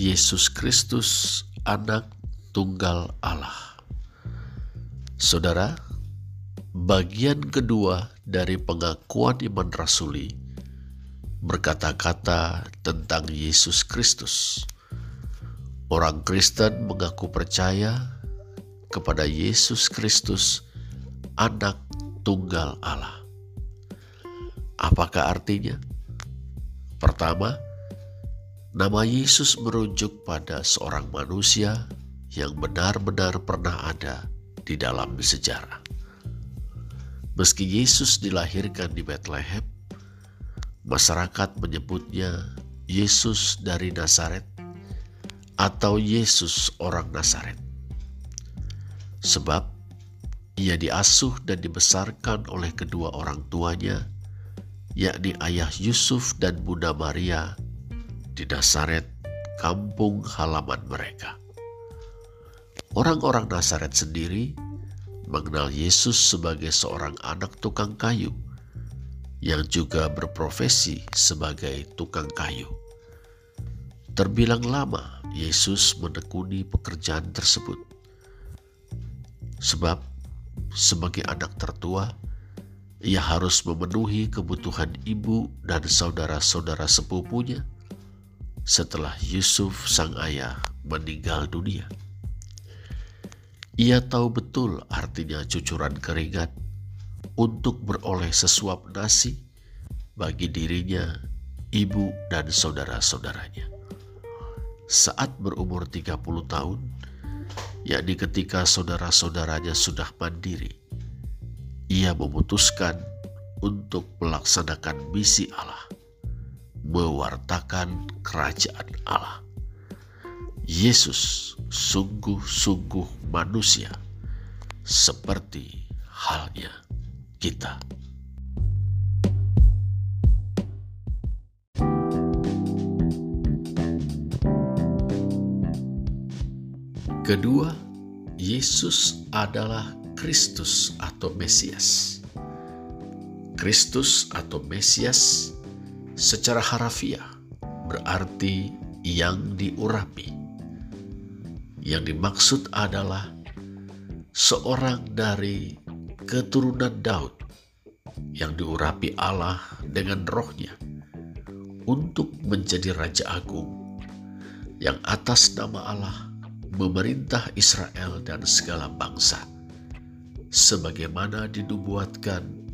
Yesus Kristus, Anak Tunggal Allah. Saudara, bagian kedua dari pengakuan iman rasuli berkata-kata tentang Yesus Kristus. Orang Kristen mengaku percaya kepada Yesus Kristus, Anak Tunggal Allah. Apakah artinya? Pertama, Nama Yesus merujuk pada seorang manusia yang benar-benar pernah ada di dalam sejarah. Meski Yesus dilahirkan di Bethlehem, masyarakat menyebutnya Yesus dari Nazaret atau Yesus orang Nazaret. Sebab ia diasuh dan dibesarkan oleh kedua orang tuanya, yakni ayah Yusuf dan Bunda Maria di Nasaret, kampung halaman mereka. Orang-orang Nasaret sendiri mengenal Yesus sebagai seorang anak tukang kayu yang juga berprofesi sebagai tukang kayu. Terbilang lama Yesus menekuni pekerjaan tersebut. Sebab sebagai anak tertua, ia harus memenuhi kebutuhan ibu dan saudara-saudara sepupunya setelah Yusuf sang ayah meninggal dunia. Ia tahu betul artinya cucuran keringat untuk beroleh sesuap nasi bagi dirinya, ibu, dan saudara-saudaranya. Saat berumur 30 tahun, yakni ketika saudara-saudaranya sudah mandiri, ia memutuskan untuk melaksanakan misi Allah mewartakan kerajaan Allah. Yesus sungguh-sungguh manusia, seperti halnya kita. Kedua, Yesus adalah Kristus atau Mesias. Kristus atau Mesias secara harafiah berarti yang diurapi. Yang dimaksud adalah seorang dari keturunan Daud yang diurapi Allah dengan rohnya untuk menjadi Raja Agung yang atas nama Allah memerintah Israel dan segala bangsa sebagaimana dinubuatkan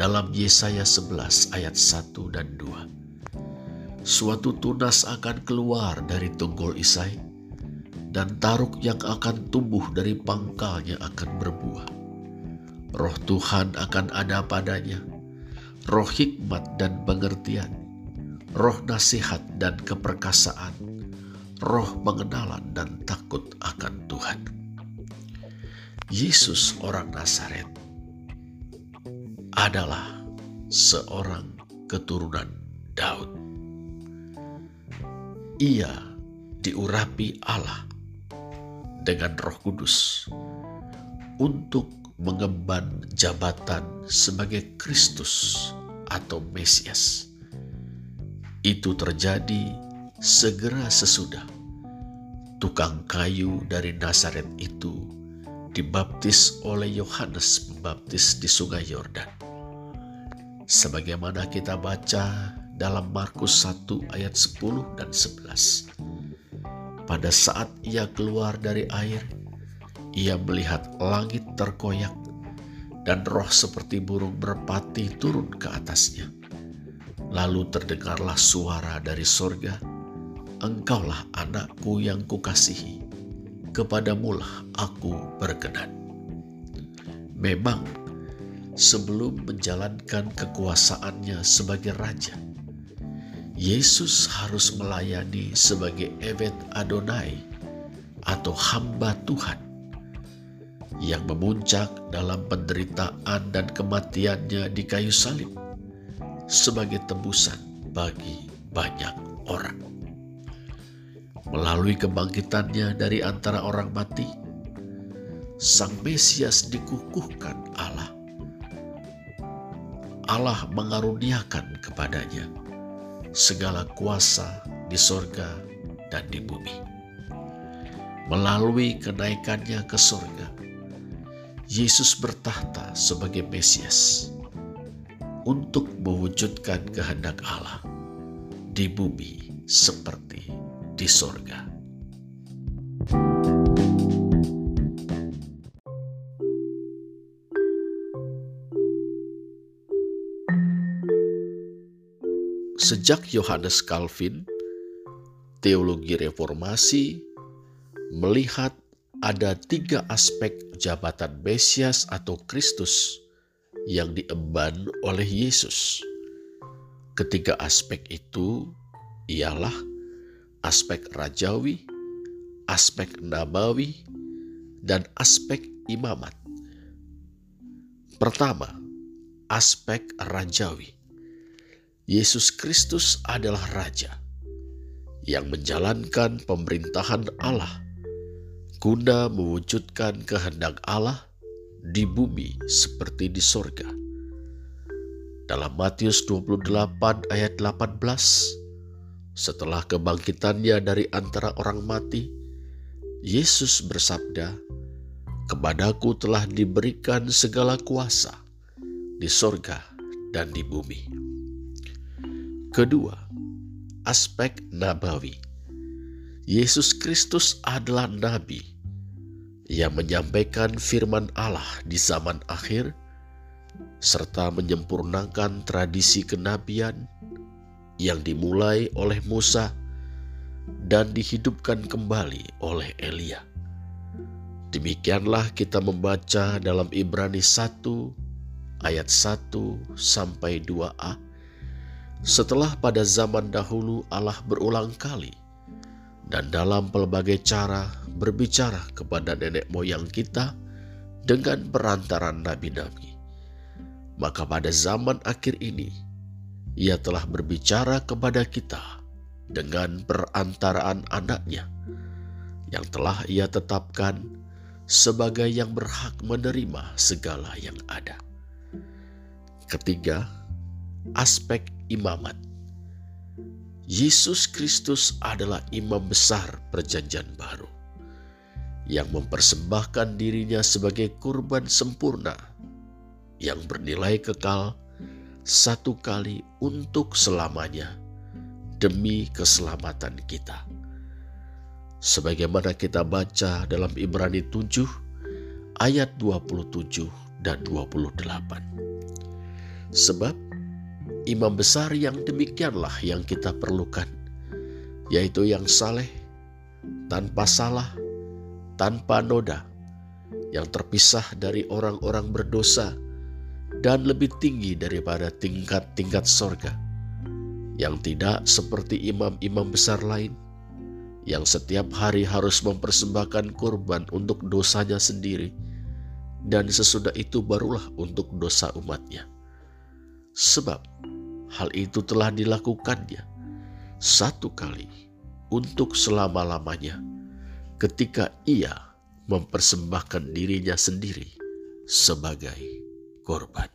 dalam Yesaya 11 ayat 1 dan 2. Suatu tunas akan keluar dari tunggul Isai, dan taruk yang akan tumbuh dari pangkalnya akan berbuah. Roh Tuhan akan ada padanya, roh hikmat dan pengertian, roh nasihat dan keperkasaan, roh pengenalan dan takut akan Tuhan. Yesus orang Nazaret adalah seorang keturunan Daud. Ia diurapi Allah dengan Roh Kudus untuk mengemban jabatan sebagai Kristus atau Mesias. Itu terjadi segera sesudah tukang kayu dari Nazaret itu dibaptis oleh Yohanes Pembaptis di Sungai Yordan sebagaimana kita baca dalam Markus 1 ayat 10 dan 11. Pada saat ia keluar dari air, ia melihat langit terkoyak dan roh seperti burung merpati turun ke atasnya. Lalu terdengarlah suara dari sorga, Engkaulah anakku yang kukasihi, kepadamulah aku berkenan. Memang sebelum menjalankan kekuasaannya sebagai raja. Yesus harus melayani sebagai Evet Adonai atau hamba Tuhan yang memuncak dalam penderitaan dan kematiannya di kayu salib sebagai tebusan bagi banyak orang. Melalui kebangkitannya dari antara orang mati, Sang Mesias dikukuhkan Allah Allah mengaruniakan kepadanya segala kuasa di sorga dan di bumi. Melalui kenaikannya ke surga, Yesus bertahta sebagai Mesias untuk mewujudkan kehendak Allah di bumi seperti di surga. Sejak Yohanes Calvin, teologi reformasi melihat ada tiga aspek jabatan Mesias atau Kristus yang diemban oleh Yesus. Ketiga aspek itu ialah aspek rajawi, aspek nabawi, dan aspek imamat. Pertama, aspek rajawi. Yesus Kristus adalah raja yang menjalankan pemerintahan Allah guna mewujudkan kehendak Allah di bumi seperti di sorga. Dalam Matius 28 ayat 18, setelah kebangkitannya dari antara orang mati, Yesus bersabda, Kepadaku telah diberikan segala kuasa di sorga dan di bumi. Kedua, aspek nabawi. Yesus Kristus adalah nabi yang menyampaikan firman Allah di zaman akhir serta menyempurnakan tradisi kenabian yang dimulai oleh Musa dan dihidupkan kembali oleh Elia. Demikianlah kita membaca dalam Ibrani 1 ayat 1 sampai 2a setelah pada zaman dahulu Allah berulang kali dan dalam pelbagai cara berbicara kepada nenek moyang kita dengan perantaran nabi-nabi. Maka pada zaman akhir ini, ia telah berbicara kepada kita dengan perantaraan anaknya yang telah ia tetapkan sebagai yang berhak menerima segala yang ada. Ketiga, aspek imamat. Yesus Kristus adalah imam besar perjanjian baru yang mempersembahkan dirinya sebagai kurban sempurna yang bernilai kekal satu kali untuk selamanya demi keselamatan kita. Sebagaimana kita baca dalam Ibrani 7 ayat 27 dan 28. Sebab imam besar yang demikianlah yang kita perlukan, yaitu yang saleh, tanpa salah, tanpa noda, yang terpisah dari orang-orang berdosa, dan lebih tinggi daripada tingkat-tingkat sorga, yang tidak seperti imam-imam besar lain, yang setiap hari harus mempersembahkan kurban untuk dosanya sendiri, dan sesudah itu barulah untuk dosa umatnya. Sebab hal itu telah dilakukannya satu kali untuk selama-lamanya ketika ia mempersembahkan dirinya sendiri sebagai korban.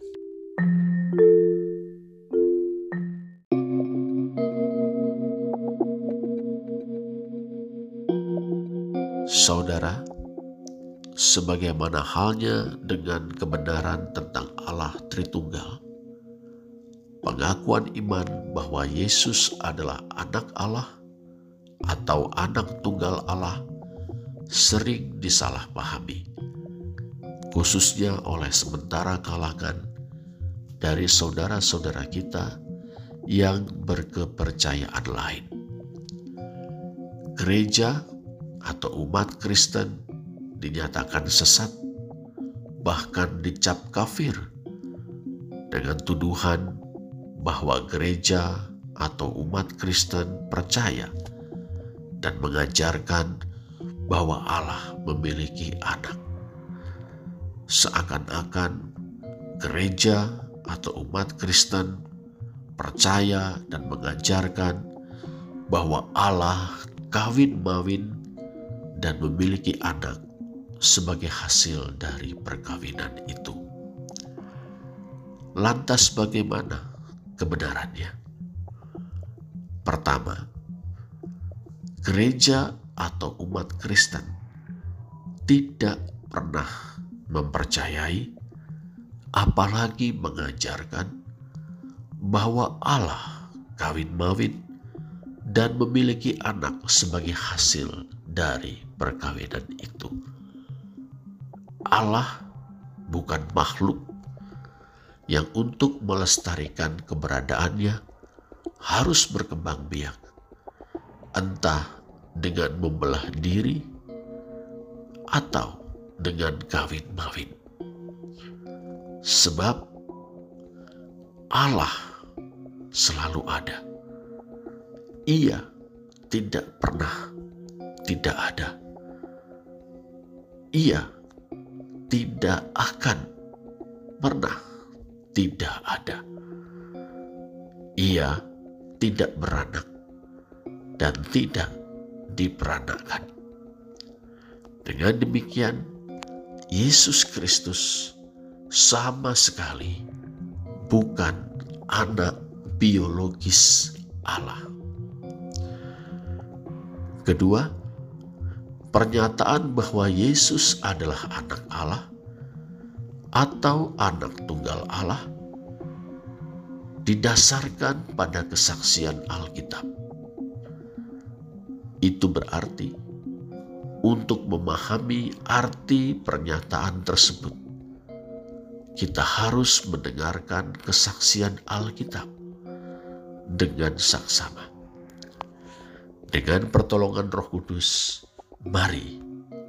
Saudara, sebagaimana halnya dengan kebenaran tentang Allah Tritunggal, pengakuan iman bahwa Yesus adalah anak Allah atau anak tunggal Allah sering disalahpahami, khususnya oleh sementara kalangan dari saudara-saudara kita yang berkepercayaan lain. Gereja atau umat Kristen dinyatakan sesat, bahkan dicap kafir dengan tuduhan bahwa gereja atau umat Kristen percaya dan mengajarkan bahwa Allah memiliki anak. Seakan-akan gereja atau umat Kristen percaya dan mengajarkan bahwa Allah kawin mawin dan memiliki anak sebagai hasil dari perkawinan itu. Lantas bagaimana kebenarannya. Pertama, gereja atau umat Kristen tidak pernah mempercayai, apalagi mengajarkan bahwa Allah kawin mawin dan memiliki anak sebagai hasil dari perkawinan itu. Allah bukan makhluk yang untuk melestarikan keberadaannya harus berkembang biak, entah dengan membelah diri atau dengan kawin mawin. Sebab Allah selalu ada. Ia tidak pernah tidak ada. Ia tidak akan pernah tidak ada. Ia tidak beranak dan tidak diperanakan. Dengan demikian, Yesus Kristus sama sekali bukan anak biologis Allah. Kedua, pernyataan bahwa Yesus adalah anak Allah atau anak tunggal Allah didasarkan pada kesaksian Alkitab. Itu berarti untuk memahami arti pernyataan tersebut, kita harus mendengarkan kesaksian Alkitab dengan saksama. Dengan pertolongan Roh Kudus, mari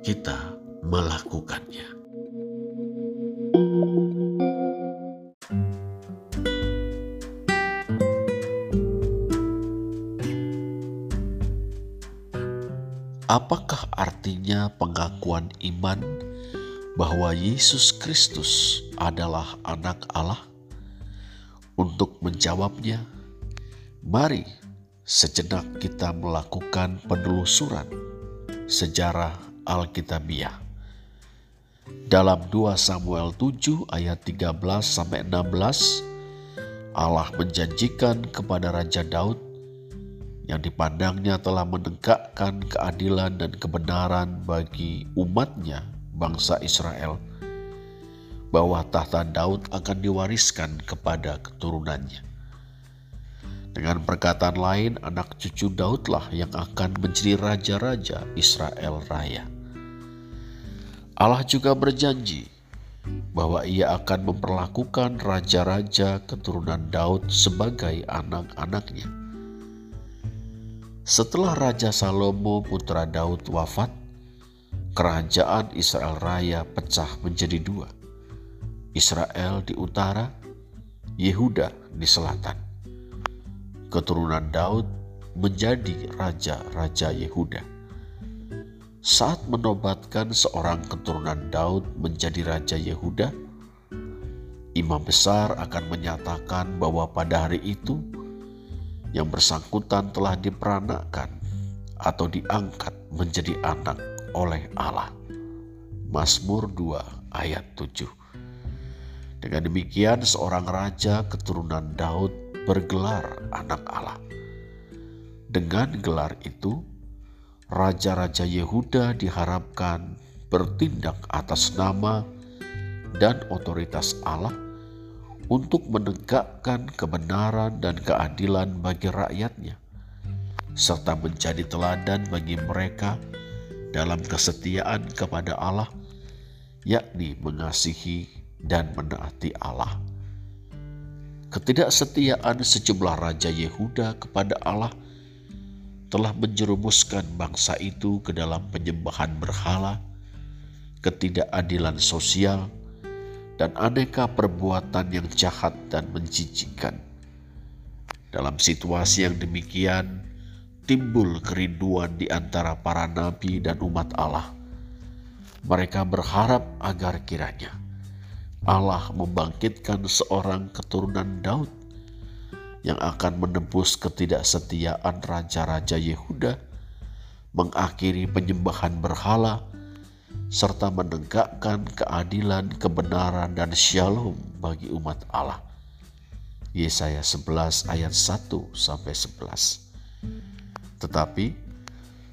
kita melakukannya. Apakah artinya pengakuan iman bahwa Yesus Kristus adalah Anak Allah? Untuk menjawabnya, mari sejenak kita melakukan penelusuran sejarah Alkitabiah. Dalam 2 Samuel 7 ayat 13 sampai 16, Allah menjanjikan kepada Raja Daud yang dipandangnya telah menegakkan keadilan dan kebenaran bagi umatnya bangsa Israel bahwa tahta Daud akan diwariskan kepada keturunannya. Dengan perkataan lain, anak cucu Daudlah yang akan menjadi raja-raja Israel raya. Allah juga berjanji bahwa ia akan memperlakukan raja-raja keturunan Daud sebagai anak-anaknya. Setelah Raja Salomo putra Daud wafat, kerajaan Israel raya pecah menjadi dua. Israel di utara, Yehuda di selatan keturunan Daud menjadi raja-raja Yehuda. Saat menobatkan seorang keturunan Daud menjadi raja Yehuda, imam besar akan menyatakan bahwa pada hari itu yang bersangkutan telah diperanakkan atau diangkat menjadi anak oleh Allah. Mazmur 2 ayat 7. Dengan demikian seorang raja keturunan Daud bergelar anak Allah. Dengan gelar itu, raja-raja Yehuda diharapkan bertindak atas nama dan otoritas Allah untuk menegakkan kebenaran dan keadilan bagi rakyatnya, serta menjadi teladan bagi mereka dalam kesetiaan kepada Allah, yakni mengasihi dan menaati Allah. Ketidaksetiaan sejumlah raja Yehuda kepada Allah telah menjerumuskan bangsa itu ke dalam penyembahan berhala, ketidakadilan sosial, dan aneka perbuatan yang jahat dan menjijikkan. Dalam situasi yang demikian, timbul kerinduan di antara para nabi dan umat Allah. Mereka berharap agar kiranya Allah membangkitkan seorang keturunan Daud yang akan menembus ketidaksetiaan raja-raja Yehuda, mengakhiri penyembahan berhala, serta menegakkan keadilan, kebenaran, dan shalom bagi umat Allah. Yesaya 11 ayat 1 sampai 11. Tetapi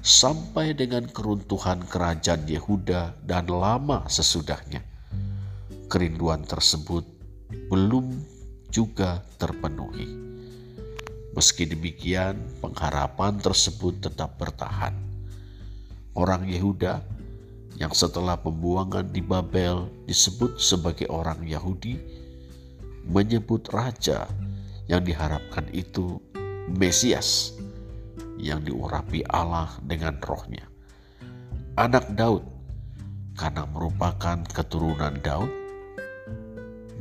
sampai dengan keruntuhan kerajaan Yehuda dan lama sesudahnya. Kerinduan tersebut belum juga terpenuhi. Meski demikian, pengharapan tersebut tetap bertahan. Orang Yehuda yang setelah pembuangan di Babel disebut sebagai orang Yahudi, menyebut raja yang diharapkan itu Mesias yang diurapi Allah dengan rohnya. Anak Daud karena merupakan keturunan Daud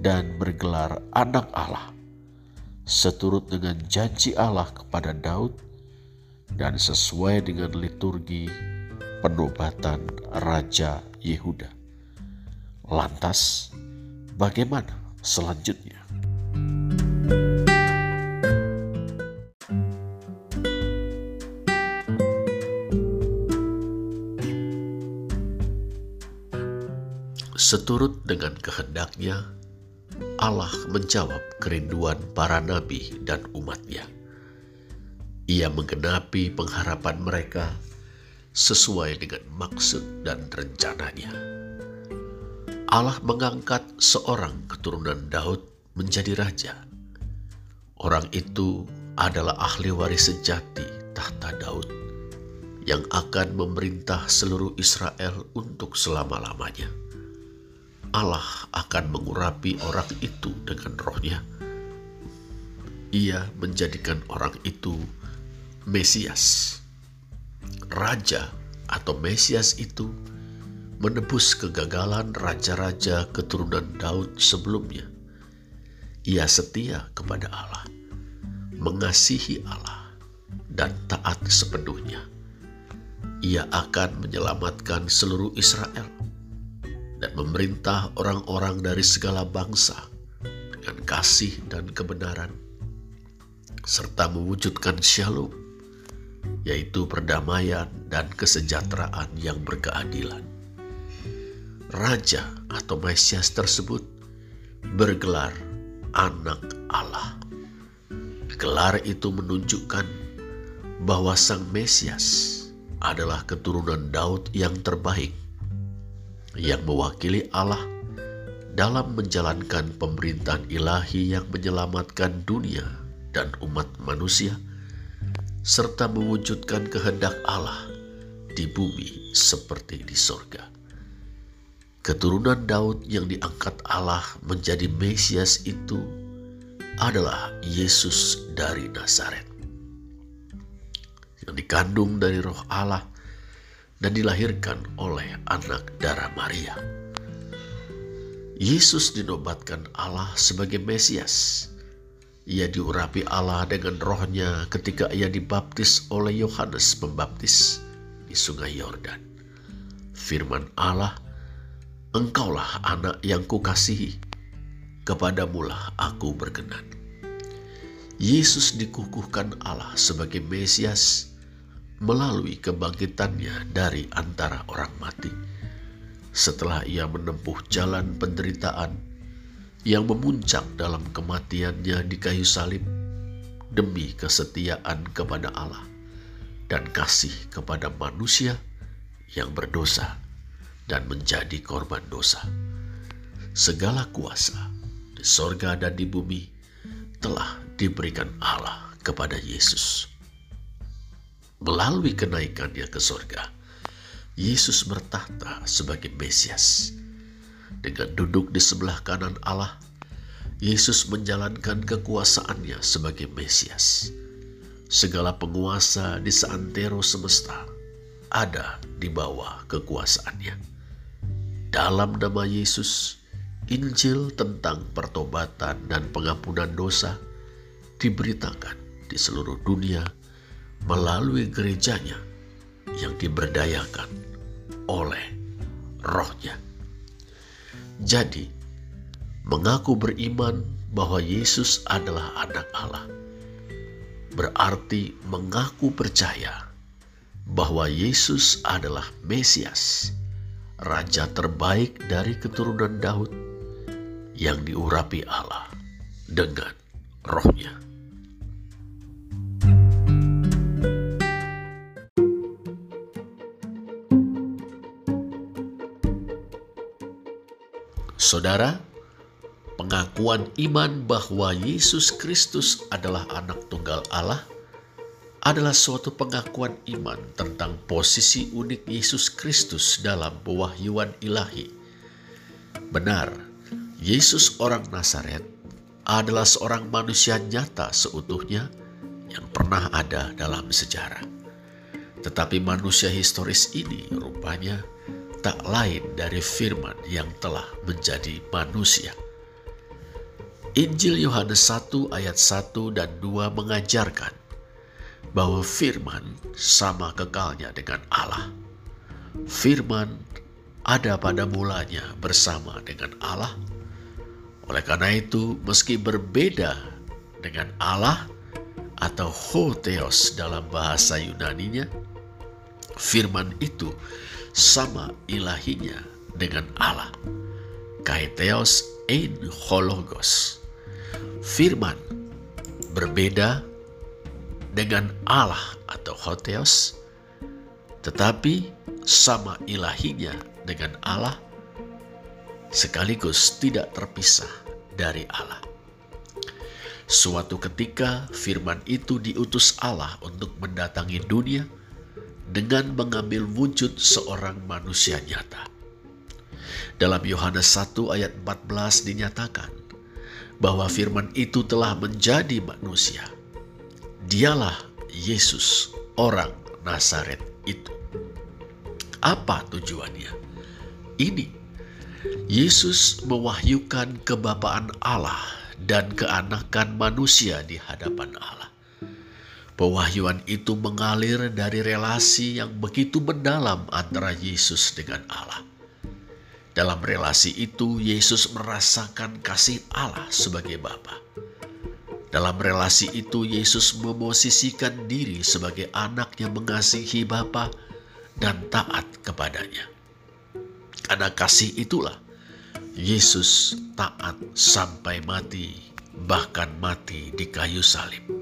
dan bergelar anak Allah seturut dengan janji Allah kepada Daud dan sesuai dengan liturgi penobatan Raja Yehuda. Lantas, bagaimana selanjutnya? Seturut dengan kehendaknya, Allah menjawab kerinduan para nabi dan umatnya. Ia menggenapi pengharapan mereka sesuai dengan maksud dan rencananya. Allah mengangkat seorang keturunan Daud menjadi raja. Orang itu adalah ahli waris sejati tahta Daud yang akan memerintah seluruh Israel untuk selama-lamanya. Allah akan mengurapi orang itu dengan rohnya. Ia menjadikan orang itu Mesias raja atau Mesias itu menebus kegagalan raja-raja keturunan Daud sebelumnya. Ia setia kepada Allah, mengasihi Allah, dan taat sepenuhnya. Ia akan menyelamatkan seluruh Israel dan memerintah orang-orang dari segala bangsa dengan kasih dan kebenaran, serta mewujudkan shalom yaitu perdamaian dan kesejahteraan yang berkeadilan. Raja atau Mesias tersebut bergelar Anak Allah. Gelar itu menunjukkan bahwa Sang Mesias adalah keturunan Daud yang terbaik, yang mewakili Allah dalam menjalankan pemerintahan ilahi yang menyelamatkan dunia dan umat manusia serta mewujudkan kehendak Allah di bumi seperti di sorga. Keturunan Daud yang diangkat Allah menjadi Mesias itu adalah Yesus dari Nazaret yang dikandung dari roh Allah dan dilahirkan oleh anak darah Maria. Yesus dinobatkan Allah sebagai Mesias ia diurapi Allah dengan rohnya ketika ia dibaptis oleh Yohanes Pembaptis di sungai Yordan. Firman Allah, Engkaulah anak yang kukasihi, kepadamulah aku berkenan. Yesus dikukuhkan Allah sebagai Mesias melalui kebangkitannya dari antara orang mati. Setelah ia menempuh jalan penderitaan, yang memuncak dalam kematiannya di kayu salib demi kesetiaan kepada Allah dan kasih kepada manusia yang berdosa dan menjadi korban dosa. Segala kuasa di sorga dan di bumi telah diberikan Allah kepada Yesus. Melalui kenaikannya ke sorga, Yesus bertahta sebagai Mesias dengan duduk di sebelah kanan Allah, Yesus menjalankan kekuasaannya sebagai Mesias. Segala penguasa di seantero semesta ada di bawah kekuasaannya. Dalam nama Yesus, Injil tentang pertobatan dan pengampunan dosa diberitakan di seluruh dunia melalui gerejanya yang diberdayakan oleh rohnya. Jadi, mengaku beriman bahwa Yesus adalah anak Allah berarti mengaku percaya bahwa Yesus adalah Mesias, raja terbaik dari keturunan Daud yang diurapi Allah dengan rohnya. Saudara, pengakuan iman bahwa Yesus Kristus adalah anak tunggal Allah adalah suatu pengakuan iman tentang posisi unik Yesus Kristus dalam pewahyuan ilahi. Benar, Yesus orang Nazaret adalah seorang manusia nyata seutuhnya yang pernah ada dalam sejarah. Tetapi manusia historis ini rupanya tak lain dari firman yang telah menjadi manusia. Injil Yohanes 1 ayat 1 dan 2 mengajarkan bahwa firman sama kekalnya dengan Allah. Firman ada pada mulanya bersama dengan Allah. Oleh karena itu, meski berbeda dengan Allah atau hotheos dalam bahasa Yunaninya, firman itu sama ilahinya dengan Allah. Kaiteos ein hologos. Firman berbeda dengan Allah atau hotheos, tetapi sama ilahinya dengan Allah sekaligus tidak terpisah dari Allah. Suatu ketika firman itu diutus Allah untuk mendatangi dunia dengan mengambil wujud seorang manusia nyata. Dalam Yohanes 1 ayat 14 dinyatakan bahwa firman itu telah menjadi manusia. Dialah Yesus, orang Nazaret itu. Apa tujuannya? Ini Yesus mewahyukan kebapaan Allah dan keanakan manusia di hadapan Allah. Pewahyuan itu mengalir dari relasi yang begitu mendalam antara Yesus dengan Allah. Dalam relasi itu, Yesus merasakan kasih Allah sebagai Bapa. Dalam relasi itu, Yesus memosisikan diri sebagai anak yang mengasihi Bapa dan taat kepadanya. Karena kasih itulah Yesus taat sampai mati, bahkan mati di kayu salib.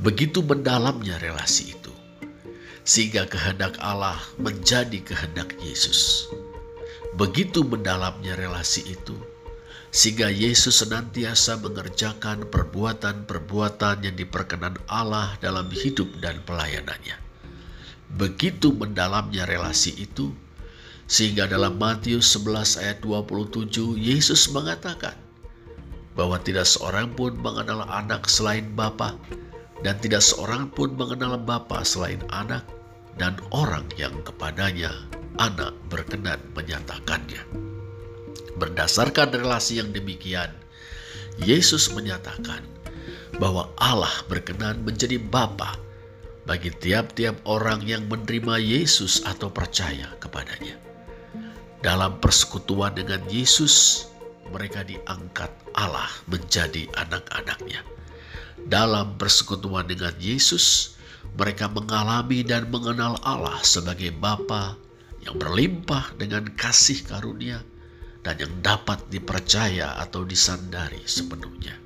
Begitu mendalamnya relasi itu, sehingga kehendak Allah menjadi kehendak Yesus. Begitu mendalamnya relasi itu, sehingga Yesus senantiasa mengerjakan perbuatan-perbuatan yang diperkenan Allah dalam hidup dan pelayanannya. Begitu mendalamnya relasi itu, sehingga dalam Matius 11 ayat 27 Yesus mengatakan bahwa tidak seorang pun mengenal anak selain Bapa dan tidak seorang pun mengenal Bapa selain anak dan orang yang kepadanya anak berkenan menyatakannya. Berdasarkan relasi yang demikian, Yesus menyatakan bahwa Allah berkenan menjadi Bapa bagi tiap-tiap orang yang menerima Yesus atau percaya kepadanya. Dalam persekutuan dengan Yesus, mereka diangkat Allah menjadi anak-anaknya dalam persekutuan dengan Yesus, mereka mengalami dan mengenal Allah sebagai Bapa yang berlimpah dengan kasih karunia dan yang dapat dipercaya atau disandari sepenuhnya.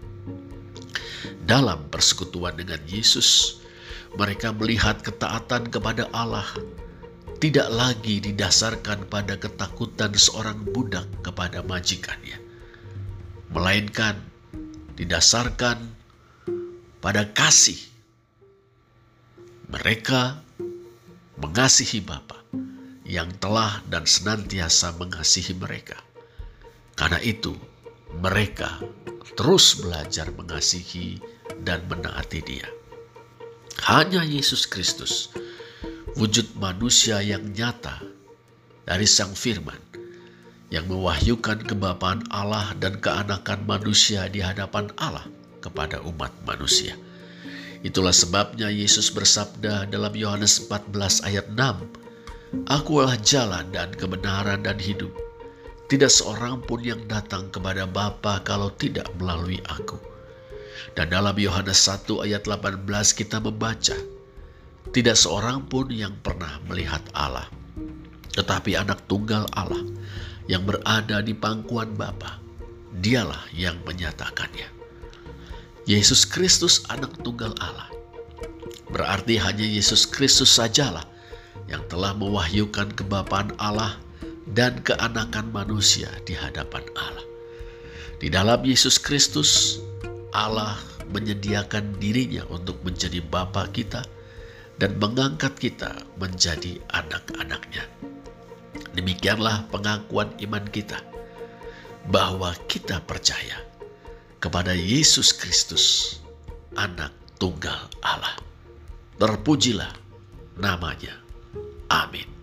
Dalam persekutuan dengan Yesus, mereka melihat ketaatan kepada Allah tidak lagi didasarkan pada ketakutan seorang budak kepada majikannya, melainkan didasarkan pada kasih. Mereka mengasihi Bapa yang telah dan senantiasa mengasihi mereka. Karena itu, mereka terus belajar mengasihi dan menaati Dia. Hanya Yesus Kristus, wujud manusia yang nyata dari Sang Firman, yang mewahyukan kebapaan Allah dan keanakan manusia di hadapan Allah kepada umat manusia. Itulah sebabnya Yesus bersabda dalam Yohanes 14 ayat 6, Akulah jalan dan kebenaran dan hidup. Tidak seorang pun yang datang kepada Bapa kalau tidak melalui aku. Dan dalam Yohanes 1 ayat 18 kita membaca, Tidak seorang pun yang pernah melihat Allah, tetapi anak tunggal Allah yang berada di pangkuan Bapa, dialah yang menyatakannya. Yesus Kristus anak tunggal Allah. Berarti hanya Yesus Kristus sajalah yang telah mewahyukan kebapaan Allah dan keanakan manusia di hadapan Allah. Di dalam Yesus Kristus, Allah menyediakan dirinya untuk menjadi Bapa kita dan mengangkat kita menjadi anak-anaknya. Demikianlah pengakuan iman kita bahwa kita percaya kepada Yesus Kristus, anak tunggal Allah. Terpujilah namanya. Amin.